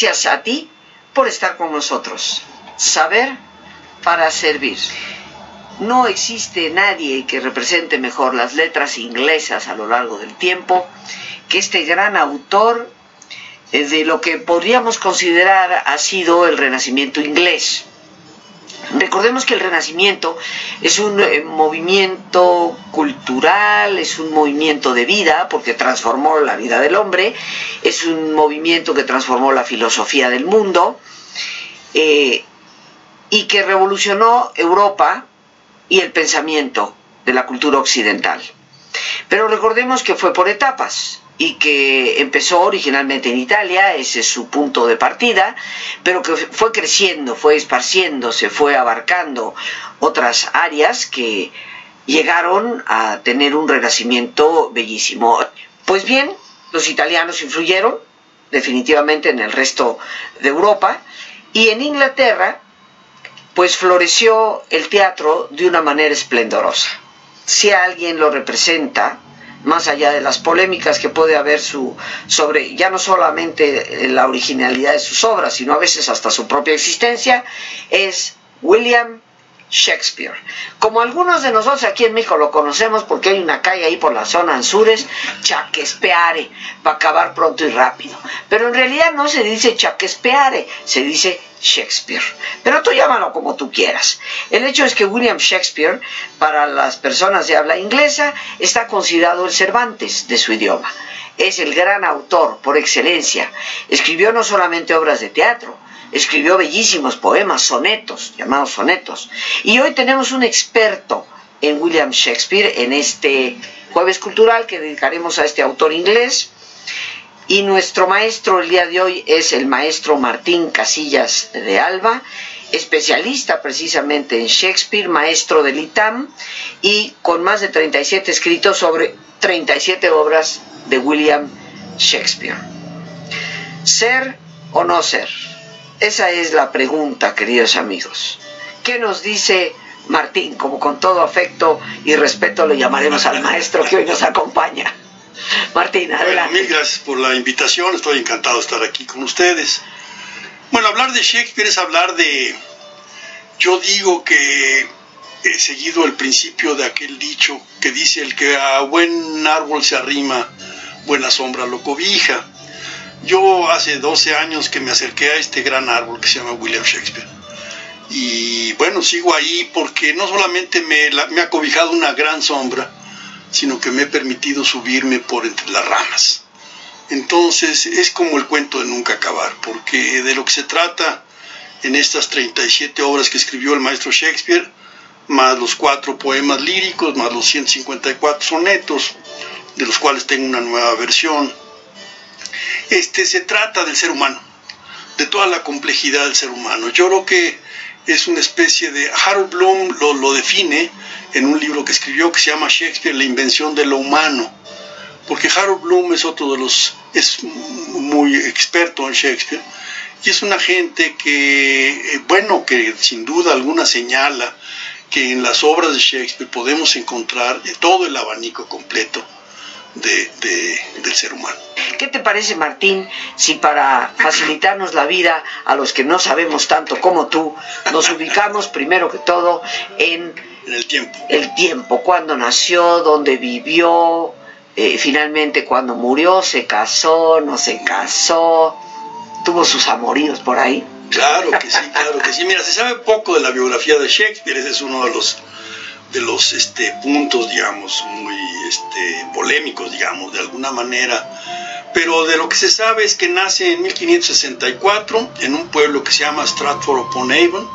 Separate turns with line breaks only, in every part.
Gracias a ti por estar con nosotros. Saber para servir. No existe nadie que represente mejor las letras inglesas a lo largo del tiempo que este gran autor eh, de lo que podríamos considerar ha sido el Renacimiento inglés. Recordemos que el Renacimiento es un eh, movimiento cultural, es un movimiento de vida, porque transformó la vida del hombre, es un movimiento que transformó la filosofía del mundo eh, y que revolucionó Europa y el pensamiento de la cultura occidental. Pero recordemos que fue por etapas y que empezó originalmente en Italia, ese es su punto de partida, pero que fue creciendo, fue esparciéndose, fue abarcando otras áreas que llegaron a tener un renacimiento bellísimo. Pues bien, los italianos influyeron definitivamente en el resto de Europa y en Inglaterra pues floreció el teatro de una manera esplendorosa. Si alguien lo representa, más allá de las polémicas que puede haber su, sobre ya no solamente la originalidad de sus obras, sino a veces hasta su propia existencia, es William Shakespeare. Como algunos de nosotros aquí en México lo conocemos porque hay una calle ahí por la zona Anzures, Chaquespeare, para acabar pronto y rápido. Pero en realidad no se dice Chaquespeare, se dice Shakespeare. Pero tú llámalo como tú quieras. El hecho es que William Shakespeare, para las personas de habla inglesa, está considerado el Cervantes de su idioma. Es el gran autor por excelencia. Escribió no solamente obras de teatro, escribió bellísimos poemas, sonetos, llamados sonetos. Y hoy tenemos un experto en William Shakespeare en este jueves cultural que dedicaremos a este autor inglés. Y nuestro maestro el día de hoy es el maestro Martín Casillas de Alba, especialista precisamente en Shakespeare, maestro del ITAM y con más de 37 escritos sobre 37 obras de William Shakespeare. ¿Ser o no ser? Esa es la pregunta, queridos amigos. ¿Qué nos dice Martín? Como con todo afecto y respeto le llamaremos al maestro que hoy nos acompaña. Martín, adelante.
mil gracias por la invitación, estoy encantado de estar aquí con ustedes. Bueno, hablar de Shakespeare es hablar de... Yo digo que he seguido el principio de aquel dicho que dice el que a buen árbol se arrima, buena sombra lo cobija. Yo hace 12 años que me acerqué a este gran árbol que se llama William Shakespeare. Y bueno, sigo ahí porque no solamente me, me ha cobijado una gran sombra, sino que me he permitido subirme por entre las ramas. Entonces es como el cuento de nunca acabar, porque de lo que se trata en estas 37 obras que escribió el maestro Shakespeare, más los cuatro poemas líricos, más los 154 sonetos, de los cuales tengo una nueva versión, este, se trata del ser humano, de toda la complejidad del ser humano. Yo creo que es una especie de... Harold Bloom lo, lo define en un libro que escribió que se llama Shakespeare, la invención de lo humano, porque Harold Bloom es otro de los... es muy experto en Shakespeare, y es una gente que, eh, bueno, que sin duda alguna señala que en las obras de Shakespeare podemos encontrar todo el abanico completo del ser humano.
¿Qué te parece, Martín, si para facilitarnos la vida a los que no sabemos tanto como tú, nos ubicamos primero que todo en,
el tiempo?
El tiempo, cuando nació, dónde vivió, eh, finalmente cuando murió, se casó, no se casó, tuvo sus amoríos por ahí.
Claro que sí, claro que sí. Mira, se sabe poco de la biografía de Shakespeare, ese es uno de los de los este, puntos, digamos, muy este, polémicos, digamos, de alguna manera. Pero de lo que se sabe es que nace en 1564 en un pueblo que se llama Stratford upon Avon,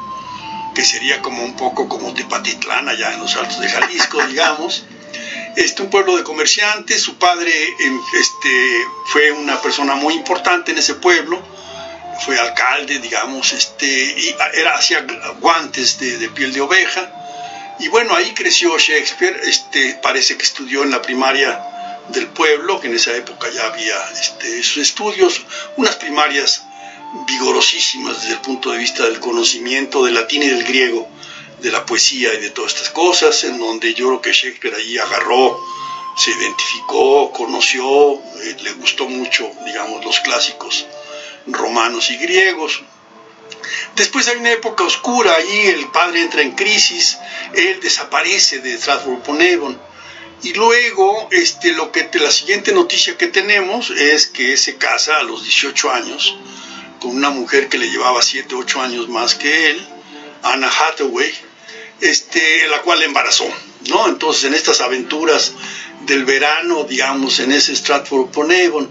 que sería como un poco como Tepatitlán, allá en los altos de Jalisco, digamos. Este, un pueblo de comerciantes, su padre em, este, fue una persona muy importante en ese pueblo, fue alcalde, digamos, este, y era, hacía guantes de, de piel de oveja, y bueno, ahí creció Shakespeare, este, parece que estudió en la primaria del pueblo, que en esa época ya había este, sus estudios, unas primarias vigorosísimas desde el punto de vista del conocimiento del latín y del griego, de la poesía y de todas estas cosas, en donde yo creo que Shakespeare ahí agarró, se identificó, conoció, eh, le gustó mucho, digamos, los clásicos romanos y griegos. Después hay una época oscura, allí el padre entra en crisis, él desaparece de Avon. Y luego, este, lo que la siguiente noticia que tenemos es que se casa a los 18 años con una mujer que le llevaba 7, 8 años más que él, Anna Hathaway, este, la cual le embarazó. ¿no? Entonces, en estas aventuras del verano, digamos, en ese Stratford upon Avon,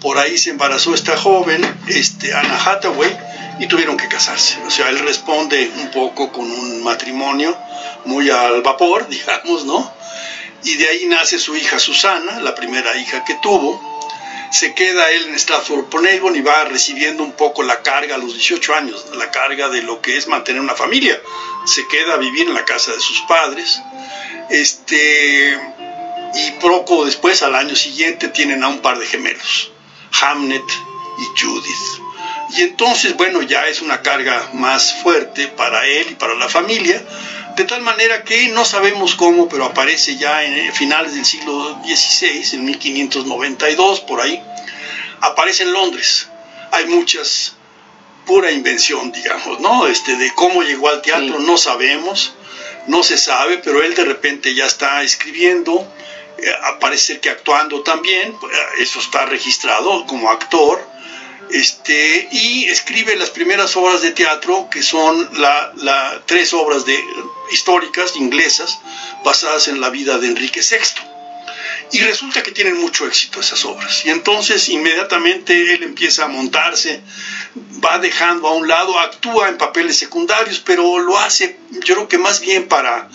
por ahí se embarazó esta joven, este, Anna Hathaway, y tuvieron que casarse. O sea, él responde un poco con un matrimonio muy al vapor, digamos, ¿no? Y de ahí nace su hija Susana, la primera hija que tuvo. Se queda él en Stratford upon Avon y va recibiendo un poco la carga a los 18 años, la carga de lo que es mantener una familia. Se queda a vivir en la casa de sus padres. Este, y poco después, al año siguiente, tienen a un par de gemelos, Hamnet y Judith. Y entonces, bueno, ya es una carga más fuerte para él y para la familia, de tal manera que no sabemos cómo, pero aparece ya en finales del siglo XVI, en 1592, por ahí, aparece en Londres. Hay muchas, pura invención, digamos, ¿no? Este, de cómo llegó al teatro no sabemos, no se sabe, pero él de repente ya está escribiendo, eh, aparece que actuando también, pues, eso está registrado como actor, este, y escribe las primeras obras de teatro, que son la, tres obras de, históricas inglesas basadas en la vida de Enrique VI. Y resulta que tienen mucho éxito esas obras. Y entonces inmediatamente él empieza a montarse, va dejando a un lado, actúa en papeles secundarios, pero lo hace yo creo que más bien para,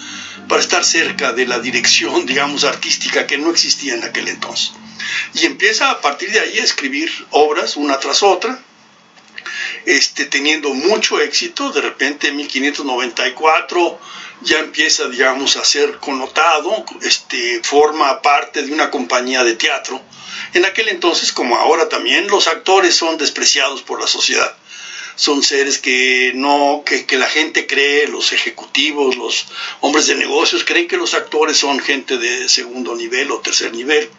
para estar cerca de la dirección, digamos, artística que no existía en aquel entonces. Y empieza a partir de ahí a escribir obras una tras otra, este, teniendo mucho éxito. De repente en 1594 ya empieza, digamos, a ser connotado, este, forma parte de una compañía de teatro. En aquel entonces, como ahora también, los actores son despreciados por la sociedad. Son seres que no, que, que la gente cree, los ejecutivos, los hombres de negocios creen que los actores son gente de segundo nivel o tercer nivel.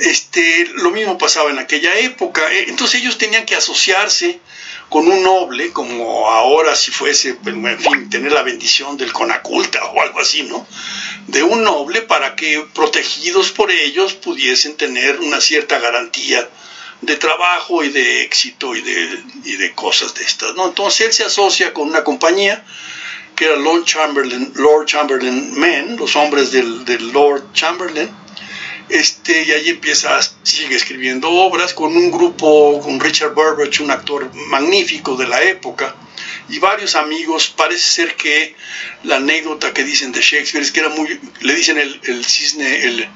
Este, lo mismo pasaba en aquella época. Eh, entonces ellos tenían que asociarse con un noble, como ahora si fuese, pues, en fin, tener la bendición del conaculta o algo así, ¿no? De un noble para que protegidos por ellos pudiesen tener una cierta garantía de trabajo y de éxito y de, y de cosas de estas, ¿no? Entonces él se asocia con una compañía que era Lord Chamberlain, Men, los hombres del, del Lord Chamberlain, este, y ahí empieza, sigue escribiendo obras con un grupo, con Richard Burbage, un actor magnífico de la época, y varios amigos. Parece ser que la anécdota que dicen de Shakespeare es que era muy, le dicen el, cisne, el,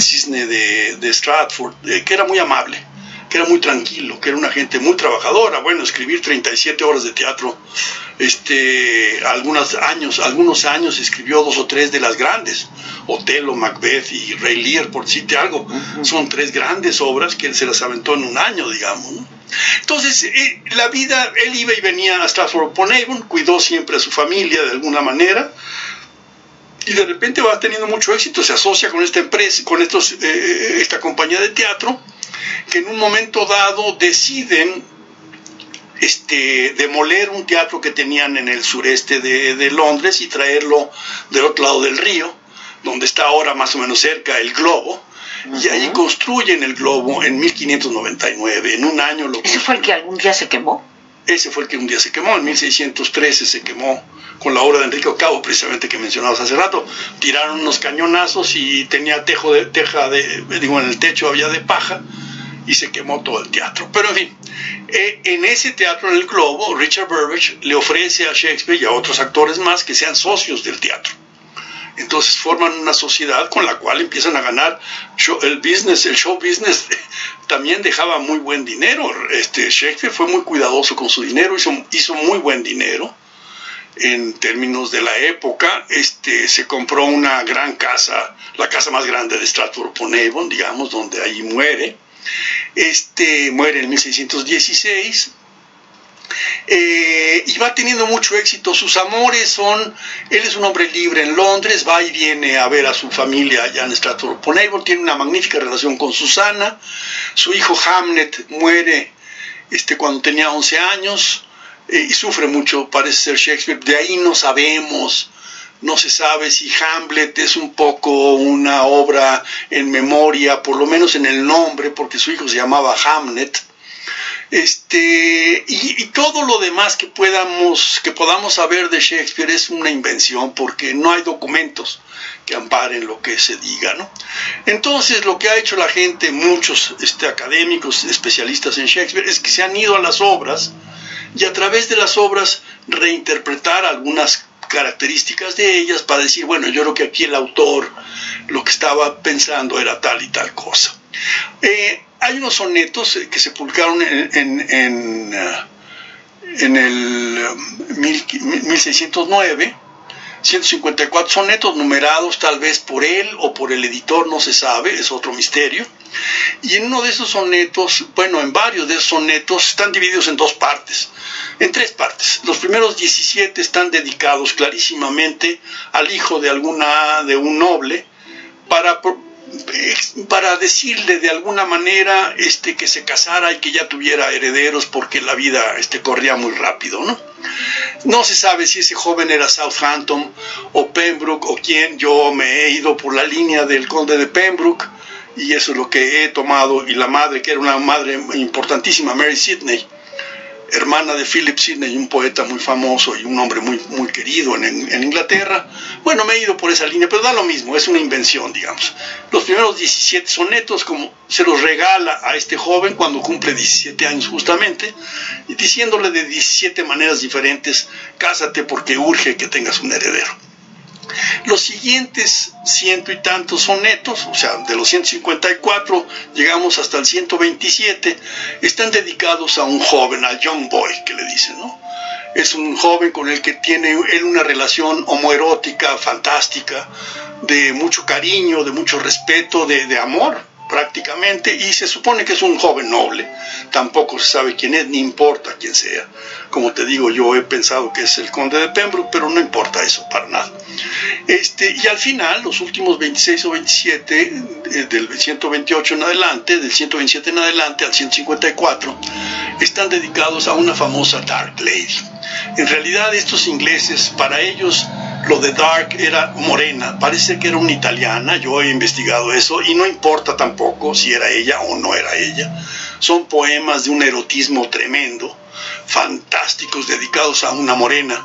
cisne de, Stratford, que era muy amable que era muy tranquilo, que era una gente muy trabajadora. Bueno, escribir 37 horas de teatro, este, algunos años, algunos años escribió dos o tres de las grandes, Otelo, Macbeth y Rey Lear, por decirte algo. Son tres grandes obras que él se las aventó en un año, digamos. Entonces, eh, la vida, él iba y venía a Stratford upon Avon, cuidó siempre a su familia de alguna manera, y de repente va teniendo mucho éxito, se asocia con esta empresa, con estos, eh, esta compañía de teatro, que en un momento dado deciden este, demoler un teatro que tenían en el sureste de, Londres y traerlo del otro lado del río, donde está ahora más o menos cerca el globo, y ahí construyen el globo en 1599, en un año lo
¿Ese fue el que algún día se quemó?
Ese fue el que un día se quemó, en 1613 se quemó con la obra de Enrique Ocavo, precisamente que mencionabas hace rato. Tiraron unos cañonazos y tenía tejo de teja de, digo, en el techo había de paja y se quemó todo el teatro. Pero en fin, eh, en ese teatro en el Globo, Richard Burbage le ofrece a Shakespeare y a otros actores más que sean socios del teatro. Entonces forman una sociedad con la cual empiezan a ganar el business, el show business también dejaba muy buen dinero. Este, Shakespeare fue muy cuidadoso con su dinero, hizo, hizo muy buen dinero en términos de la época, este, se compró una gran casa, la casa más grande de Stratford upon Avon, digamos, donde allí muere. Este, muere en 1616. Eh, y va teniendo mucho éxito. Sus amores son, él es un hombre libre en Londres, va y viene a ver a su familia allá en Stratford tiene una magnífica relación con Susana. Su hijo Hamnet muere este, cuando tenía 11 años eh, y sufre mucho, parece ser Shakespeare. De ahí no sabemos, no se sabe si Hamlet es un poco una obra en memoria, por lo menos en el nombre, porque su hijo se llamaba Hamlet. Este, y, todo lo demás que podamos, saber de Shakespeare es una invención porque no hay documentos que amparen lo que se diga. ¿no? Entonces lo que ha hecho la gente, muchos este, académicos, especialistas en Shakespeare, es que se han ido a las obras y a través de las obras reinterpretar algunas características de ellas para decir, bueno, yo creo que aquí el autor lo que estaba pensando era tal y tal cosa. Eh, hay unos sonetos eh, que se publicaron en, en, eh, el 1609, 154 sonetos numerados tal vez por él o por el editor, no se sabe, es otro misterio. Y en uno de esos sonetos, bueno, en varios de esos sonetos están divididos en dos partes, en tres partes. Los primeros 17 están dedicados clarísimamente al hijo de alguna de un noble para para decirle de alguna manera este, que se casara y que ya tuviera herederos porque la vida este, corría muy rápido, ¿no? No se sabe si ese joven era Southampton o Pembroke o quién. Yo me he ido por la línea del conde de Pembroke y eso es lo que he tomado. Y la madre, que era una madre importantísima, Mary Sidney, hermana de Philip Sidney, un poeta muy famoso y un hombre muy, muy querido en, Inglaterra. Bueno, me he ido por esa línea, pero da lo mismo, es una invención, digamos. Los primeros 17 sonetos, como se los regala a este joven cuando cumple 17 años justamente, y diciéndole de 17 maneras diferentes, cásate porque urge que tengas un heredero. Los siguientes ciento y tantos sonetos, o sea, de los 154 llegamos hasta el 127, están dedicados a un joven, al young boy, que le dicen, ¿no? Es un joven con el que tiene él una relación homoerótica fantástica, de mucho cariño, de mucho respeto, de, de amor prácticamente, y se supone que es un joven noble. Tampoco se sabe quién es, ni importa quién sea. Como te digo, yo he pensado que es el conde de Pembroke, pero no importa eso para nada. Este, y al final, los últimos 26 o 27, eh, del 128 en adelante, del 127 en adelante al 154, están dedicados a una famosa Dark Lady. En realidad, estos ingleses, para ellos, lo de Dark era morena, parece que era una italiana, yo he investigado eso y no importa tampoco si era ella o no era ella. Son poemas de un erotismo tremendo, fantásticos, dedicados a una morena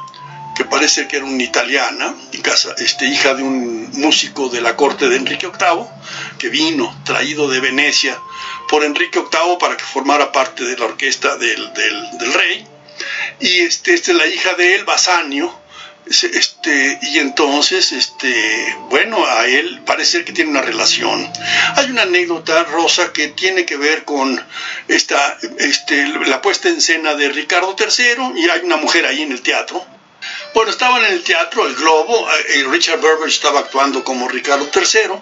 que parece que era una italiana, este, hija de un músico de la corte de Enrique VIII, que vino traído de Venecia por Enrique VIII para que formara parte de la orquesta del, del, rey. Y este, esta es la hija de él, Basanio, este, y entonces, este, bueno, a él parece que tiene una relación. Hay una anécdota, Rosa, que tiene que ver con esta, este, la puesta en escena de Ricardo III, y hay una mujer ahí en el teatro. Bueno, estaban en el teatro, el Globo, y eh, Richard Burbage estaba actuando como Ricardo III.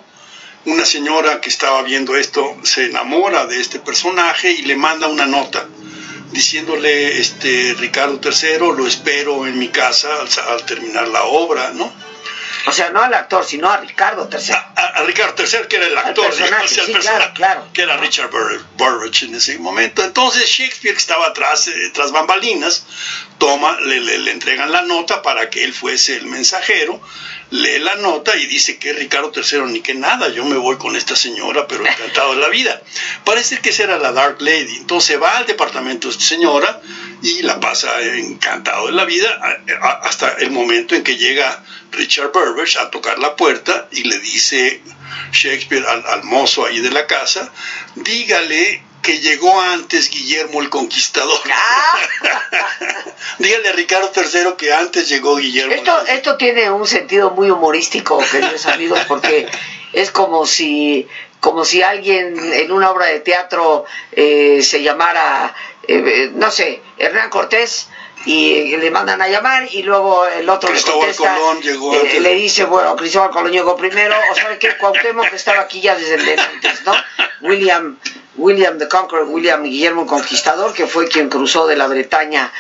Una señora que estaba viendo esto se enamora de este personaje y le manda una nota diciéndole, este, Ricardo III, lo espero en mi casa al, terminar la obra, ¿no?
O sea, no al actor, sino a Ricardo III.
A, Ricardo III, que era el actor, el personaje, claro, que era Richard Burridge en ese momento. Entonces Shakespeare, que estaba atrás, eh, tras bambalinas, toma, le, le, entregan la nota para que él fuese el mensajero, lee la nota y dice que Ricardo III ni que nada, yo me voy con esta señora, pero encantado de la vida. Parece que esa era la Dark Lady. Entonces va al departamento de esta señora y la pasa encantado de la vida hasta el momento en que llega Richard Burbage a tocar la puerta y le dice Shakespeare al, al mozo ahí de la casa, dígale que llegó antes Guillermo el Conquistador. Ah. Dígale a Ricardo III que antes llegó Guillermo.
Esto, esto tiene un sentido muy humorístico, queridos amigos, porque es como si, como si alguien en una obra de teatro eh, se llamara, eh, no sé, Hernán Cortés y le mandan a llamar y luego el otro le contesta, llegó eh, le dice, bueno, Cristóbal Colón llegó primero, o sabe que Cuauhtémoc que estaba aquí ya desde el antes, ¿no? William William the Conqueror, William Guillermo Conquistador, que fue quien cruzó de la Bretaña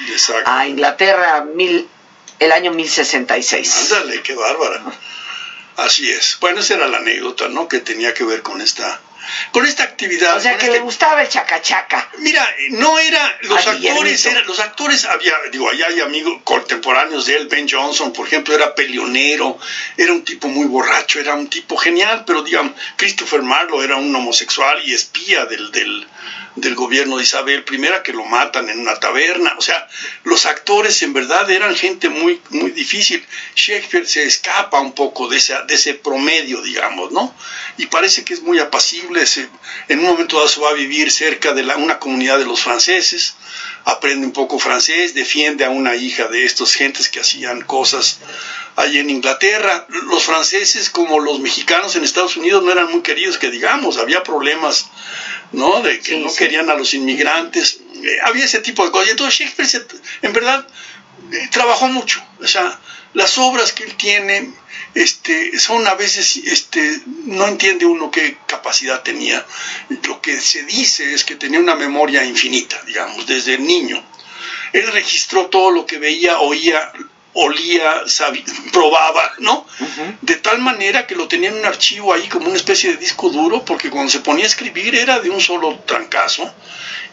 a Inglaterra mil, el año 1066.
Ándale, qué bárbara. Así es. Bueno, esa era la anécdota, ¿no? Que tenía que ver con esta con esta actividad.
O sea, que
le
este gustaba el chacachaca.
Mira, no era, los actores, era, los actores había, digo, allá hay amigos contemporáneos de él, Ben Johnson, por ejemplo, era peleonero, era un tipo muy borracho, era un tipo genial, pero digamos, Christopher Marlowe era un homosexual y espía del, del, del gobierno de Isabel I que lo matan en una taberna. O sea, los actores en verdad eran gente muy, muy difícil. Shakespeare se escapa un poco de, ese, de ese promedio, digamos, ¿no? Y parece que es muy apacible. En un momento dado se va a vivir cerca de la, una comunidad de los franceses, aprende un poco francés, defiende a una hija de estos gentes que hacían cosas allí en Inglaterra. Los franceses, como los mexicanos en Estados Unidos, no eran muy queridos, que digamos, había problemas ¿no? De que no querían a los inmigrantes. Eh, había ese tipo de cosas. Y entonces Shakespeare, en verdad, trabajó mucho. O sea, las obras que él tiene este, son a veces, este, no entiende uno qué capacidad tenía. Lo que se dice es que tenía una memoria infinita, digamos, desde el niño. Él registró todo lo que veía, oía, olía, probaba, ¿no? De tal manera que lo tenía en un archivo ahí como una especie de disco duro, porque cuando se ponía a escribir era de un solo trancazo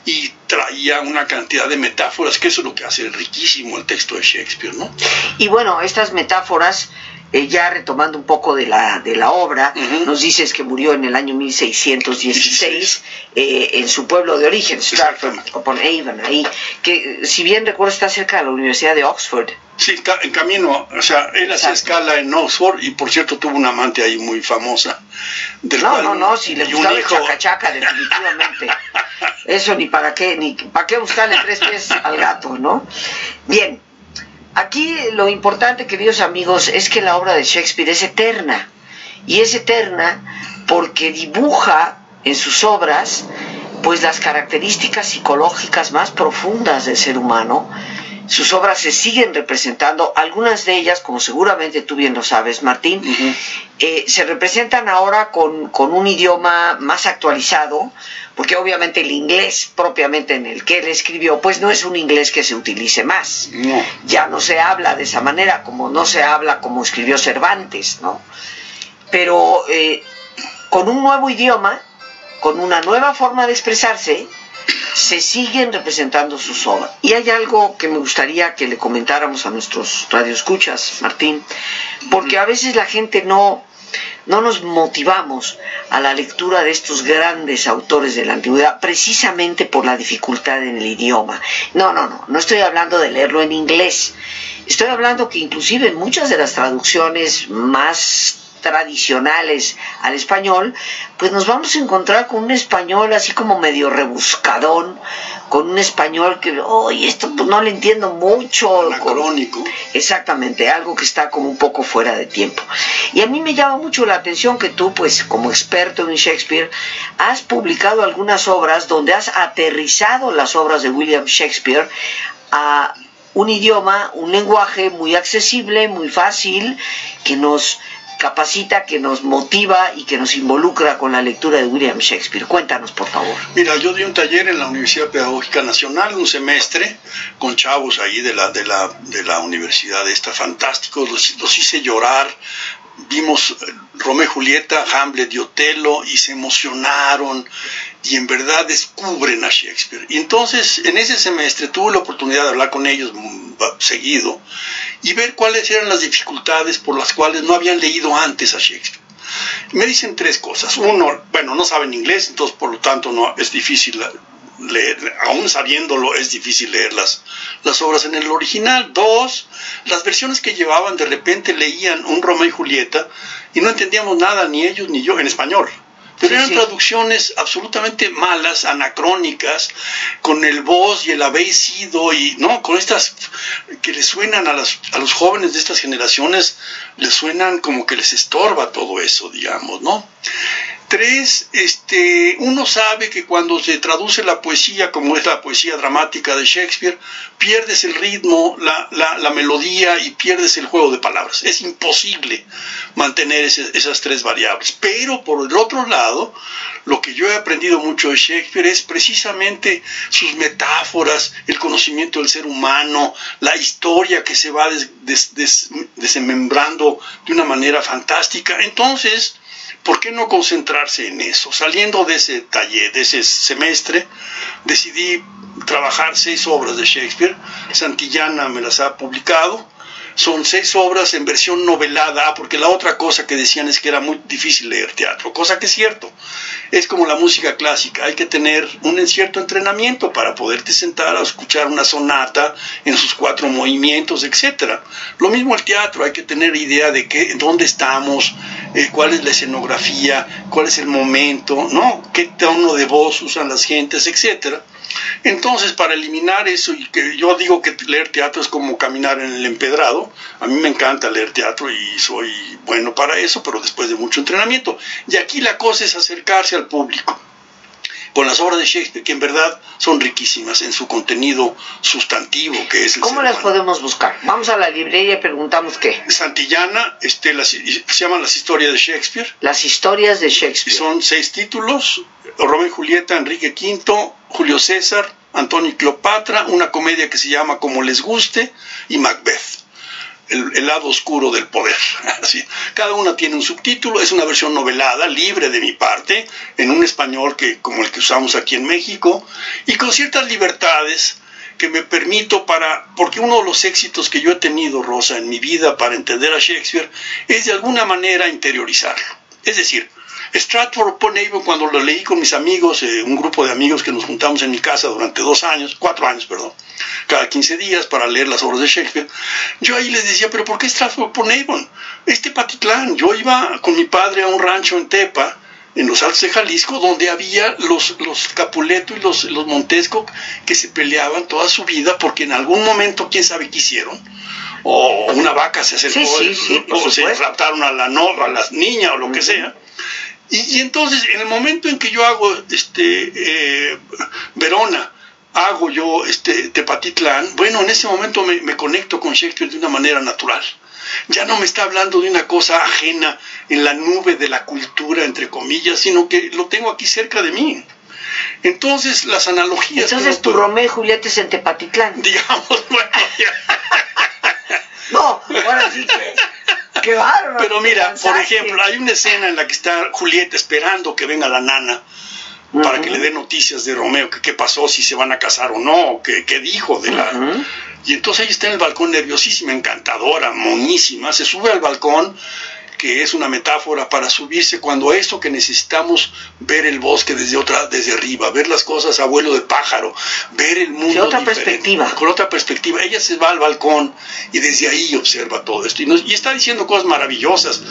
y traía una cantidad de metáforas, que eso es lo que hace riquísimo el texto de Shakespeare, ¿no?
Y bueno, estas metáforas eh, ya retomando un poco de la, de la obra, nos dices que murió en el año 1616 eh, en su pueblo de origen, Stratford upon Avon, ahí, que si bien recuerdo está cerca de la Universidad de Oxford.
Sí, en camino, o sea, él hacía escala en Oxford y por cierto tuvo una amante ahí muy famosa.
no, no, no, si le gustaba el chacachaca, definitivamente. Eso ni para qué, ni para qué buscarle tres pies al gato, ¿no? Bien, Aquí lo importante, queridos amigos, es que la obra de Shakespeare es eterna. Y es eterna porque dibuja en sus obras pues las características psicológicas más profundas del ser humano. Sus obras se siguen representando, algunas de ellas, como seguramente tú bien lo sabes, Martín, eh, se representan ahora con, con un idioma más actualizado, porque obviamente el inglés propiamente en el que él escribió, pues no es un inglés que se utilice más. Ya no se habla de esa manera, como no se habla como escribió Cervantes, ¿no? Pero eh, con un nuevo idioma, con una nueva forma de expresarse, se siguen representando sus obras. Y hay algo que me gustaría que le comentáramos a nuestros radioescuchas, Martín, porque a veces la gente no, no nos motivamos a la lectura de estos grandes autores de la antigüedad precisamente por la dificultad en el idioma. No, no, no, no estoy hablando de leerlo en inglés. Estoy hablando que inclusive en muchas de las traducciones más tradicionales al español, pues nos vamos a encontrar con un español así como medio rebuscadón, con un español que, oye, esto pues no le entiendo mucho.
Anacrónico.
exactamente, algo que está como un poco fuera de tiempo. Y a mí me llama mucho la atención que tú, pues como experto en Shakespeare, has publicado algunas obras donde has aterrizado las obras de William Shakespeare a un idioma, un lenguaje muy accesible, muy fácil, que nos capacita, que nos motiva y que nos involucra con la lectura de William Shakespeare. Cuéntanos, por favor.
Mira, yo di un taller en la Universidad Pedagógica Nacional, un semestre, con chavos ahí de la, de la, de la universidad esta, fantásticos, los, hice llorar, vimos eh, Romeo y Julieta, Hamlet y Otelo y se emocionaron y en verdad descubren a Shakespeare. Y entonces en ese semestre tuve la oportunidad de hablar con ellos mm, seguido y ver cuáles eran las dificultades por las cuales no habían leído antes a Shakespeare. Me dicen tres cosas. Uno, bueno, no saben inglés, entonces por lo tanto no es difícil leer, aún sabiéndolo es difícil leer las, las obras en el original. Dos, las versiones que llevaban de repente leían un Romeo y Julieta y no entendíamos nada, ni ellos ni yo, en español. Pero eran traducciones absolutamente malas, anacrónicas, con el vos y el habéis sido, y no, con estas que le suenan a, las, a los jóvenes de estas generaciones, les suenan como que les estorba todo eso, digamos, ¿no? Tres, este, uno sabe que cuando se traduce la poesía, como es la poesía dramática de Shakespeare, pierdes el ritmo, la, melodía y pierdes el juego de palabras. Es imposible mantener esas tres variables. Pero por el otro lado, lo que yo he aprendido mucho de Shakespeare es precisamente sus metáforas, el conocimiento del ser humano, la historia que se va desmembrando de una manera fantástica. Entonces, ¿por qué no concentrarse en eso? Saliendo de ese taller, de ese semestre, decidí trabajar seis obras de Shakespeare. Santillana me las ha publicado son seis obras en versión novelada, porque la otra cosa que decían es que era muy difícil leer teatro, cosa que es cierto. Es como la música clásica, hay que tener un cierto entrenamiento para poderte sentar a escuchar una sonata en sus cuatro movimientos, etc. Lo mismo el teatro, hay que tener idea de qué, dónde estamos, eh, cuál es la escenografía, cuál es el momento, ¿no? qué tono de voz usan las gentes, etcétera entonces, para eliminar eso, y que yo digo que leer teatro es como caminar en el empedrado, a mí me encanta leer teatro y soy bueno para eso, pero después de mucho entrenamiento. Y aquí la cosa es acercarse al público con las obras de Shakespeare, que en verdad son riquísimas en su contenido sustantivo, que es
el ¿Cómo las podemos buscar? Vamos a la librería y preguntamos qué.
Santillana, este, se llaman las historias de Shakespeare.
Las historias de Shakespeare.
Son seis títulos, Romeo y Julieta, Enrique V, Julio César, Antonio y Cleopatra, una comedia que se llama Como les guste, y Macbeth el, lado oscuro del poder. Así. Cada una tiene un subtítulo, es una versión novelada, libre de mi parte, en un español que, como el que usamos aquí en México, y con ciertas libertades que me permito para, porque uno de los éxitos que yo he tenido, Rosa, en mi vida para entender a Shakespeare, es de alguna manera interiorizarlo. Es decir, Stratford upon Avon, cuando lo leí con mis amigos, eh, un grupo de amigos que nos juntamos en mi casa durante dos años, cuatro años, perdón, cada 15 días para leer las obras de Shakespeare, yo ahí les decía, pero ¿por qué Stratford upon Avon? Este Patitlán, yo iba con mi padre a un rancho en Tepa, en los Altos de Jalisco, donde había los, los Capuleto y los, los Montesco que se peleaban toda su vida porque en algún momento, quién sabe qué hicieron, o una vaca se acercó, o se raptaron a la novia, a las niñas o lo que sea y, entonces, en el momento en que yo hago este eh, Verona, hago yo este Tepatitlán, bueno, en ese momento me, me, conecto con Shakespeare de una manera natural. Ya no me está hablando de una cosa ajena en la nube de la cultura, entre comillas, sino que lo tengo aquí cerca de mí. Entonces, las analogías...
Entonces, tu Romeo y Julieta es en Tepatitlán.
Digamos, bueno,
no, ahora sí que
pero mira, por ejemplo, hay una escena en la que está Julieta esperando que venga la nana para que le dé noticias de Romeo, que qué pasó, si se van a casar o no, qué, dijo de la... Y entonces ella está en el balcón nerviosísima, encantadora, monísima, se sube al balcón que es una metáfora para subirse cuando esto que necesitamos ver el bosque desde otra desde arriba, ver las cosas a vuelo de pájaro, ver el mundo
de otra perspectiva,
con otra perspectiva. Ella se va al balcón y desde ahí observa todo esto y, está diciendo cosas maravillosas.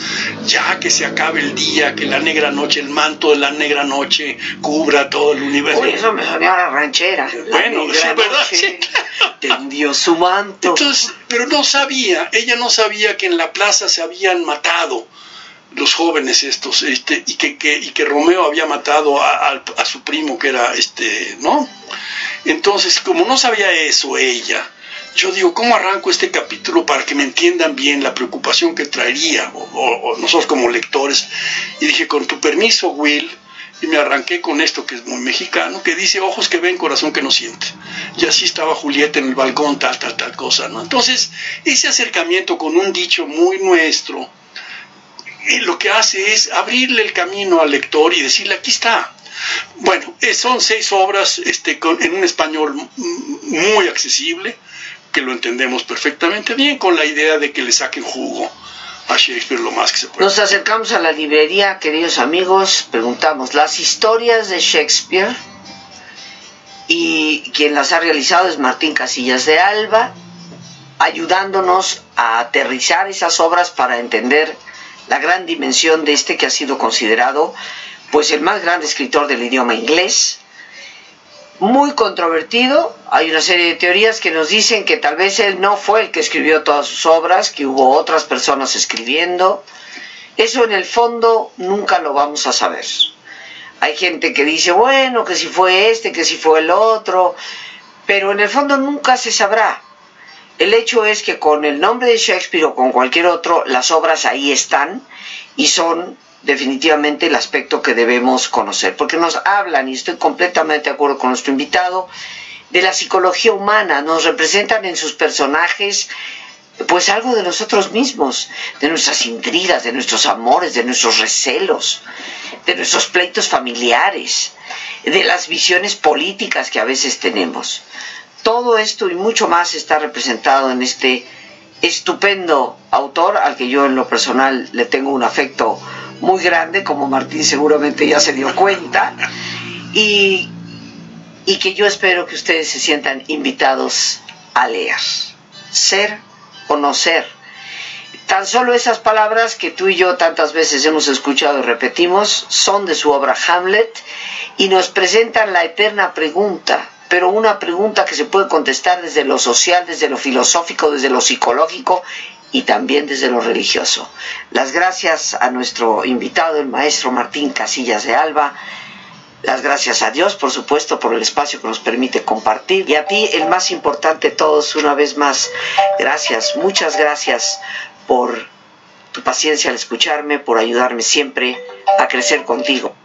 Ya que se acabe el día, que la negra noche, el manto de la negra noche cubra todo el universo.
Uy, eso me sonía a la ranchera.
Bueno, es verdad. Sí,
tendió su manto.
Entonces, pero no sabía, ella no sabía que en la plaza se habían matado los jóvenes estos, este, y que, y que Romeo había matado a, su primo que era este, ¿no? Entonces, como no sabía eso ella, yo digo, ¿cómo arranco este capítulo para que me entiendan bien la preocupación que traería, o, nosotros como lectores? Y dije, con tu permiso, Will, y me arranqué con esto que es muy mexicano, que dice ojos que ven, corazón que no siente. Y así estaba Julieta en el balcón, tal, tal, tal cosa, ¿no? Entonces, ese acercamiento con un dicho muy nuestro, lo que hace es abrirle el camino al lector y decirle, aquí está. Bueno, eh, son seis obras este, en un español muy accesible, que lo entendemos perfectamente bien, con la idea de que le saquen jugo a Shakespeare lo más que se puede.
Nos acercamos a la librería, queridos amigos, preguntamos, las historias de Shakespeare, y quien las ha realizado es Martín Casillas de Alba, ayudándonos a aterrizar esas obras para entender la gran dimensión de este que ha sido considerado pues el más grande escritor del idioma inglés, muy controvertido, hay una serie de teorías que nos dicen que tal vez él no fue el que escribió todas sus obras, que hubo otras personas escribiendo, eso en el fondo nunca lo vamos a saber. Hay gente que dice, bueno, que si fue este, que si fue el otro, pero en el fondo nunca se sabrá. El hecho es que con el nombre de Shakespeare o con cualquier otro, las obras ahí están y son definitivamente el aspecto que debemos conocer, porque nos hablan, y estoy completamente de acuerdo con nuestro invitado, de la psicología humana, nos representan en sus personajes pues algo de nosotros mismos, de nuestras intrigas, de nuestros amores, de nuestros recelos, de nuestros pleitos familiares, de las visiones políticas que a veces tenemos. Todo esto y mucho más está representado en este estupendo autor al que yo en lo personal le tengo un afecto muy grande, como Martín seguramente ya se dio cuenta, y, y que yo espero que ustedes se sientan invitados a leer. Ser o no ser. Tan solo esas palabras que tú y yo tantas veces hemos escuchado y repetimos son de su obra Hamlet y nos presentan la eterna pregunta, pero una pregunta que se puede contestar desde lo social, desde lo filosófico, desde lo psicológico y también desde lo religioso. Las gracias a nuestro invitado, el maestro Martín Casillas de Alba. Las gracias a Dios, por supuesto, por el espacio que nos permite compartir. Y a ti, el más importante de todos, una vez más, gracias, muchas gracias por tu paciencia al escucharme, por ayudarme siempre a crecer contigo.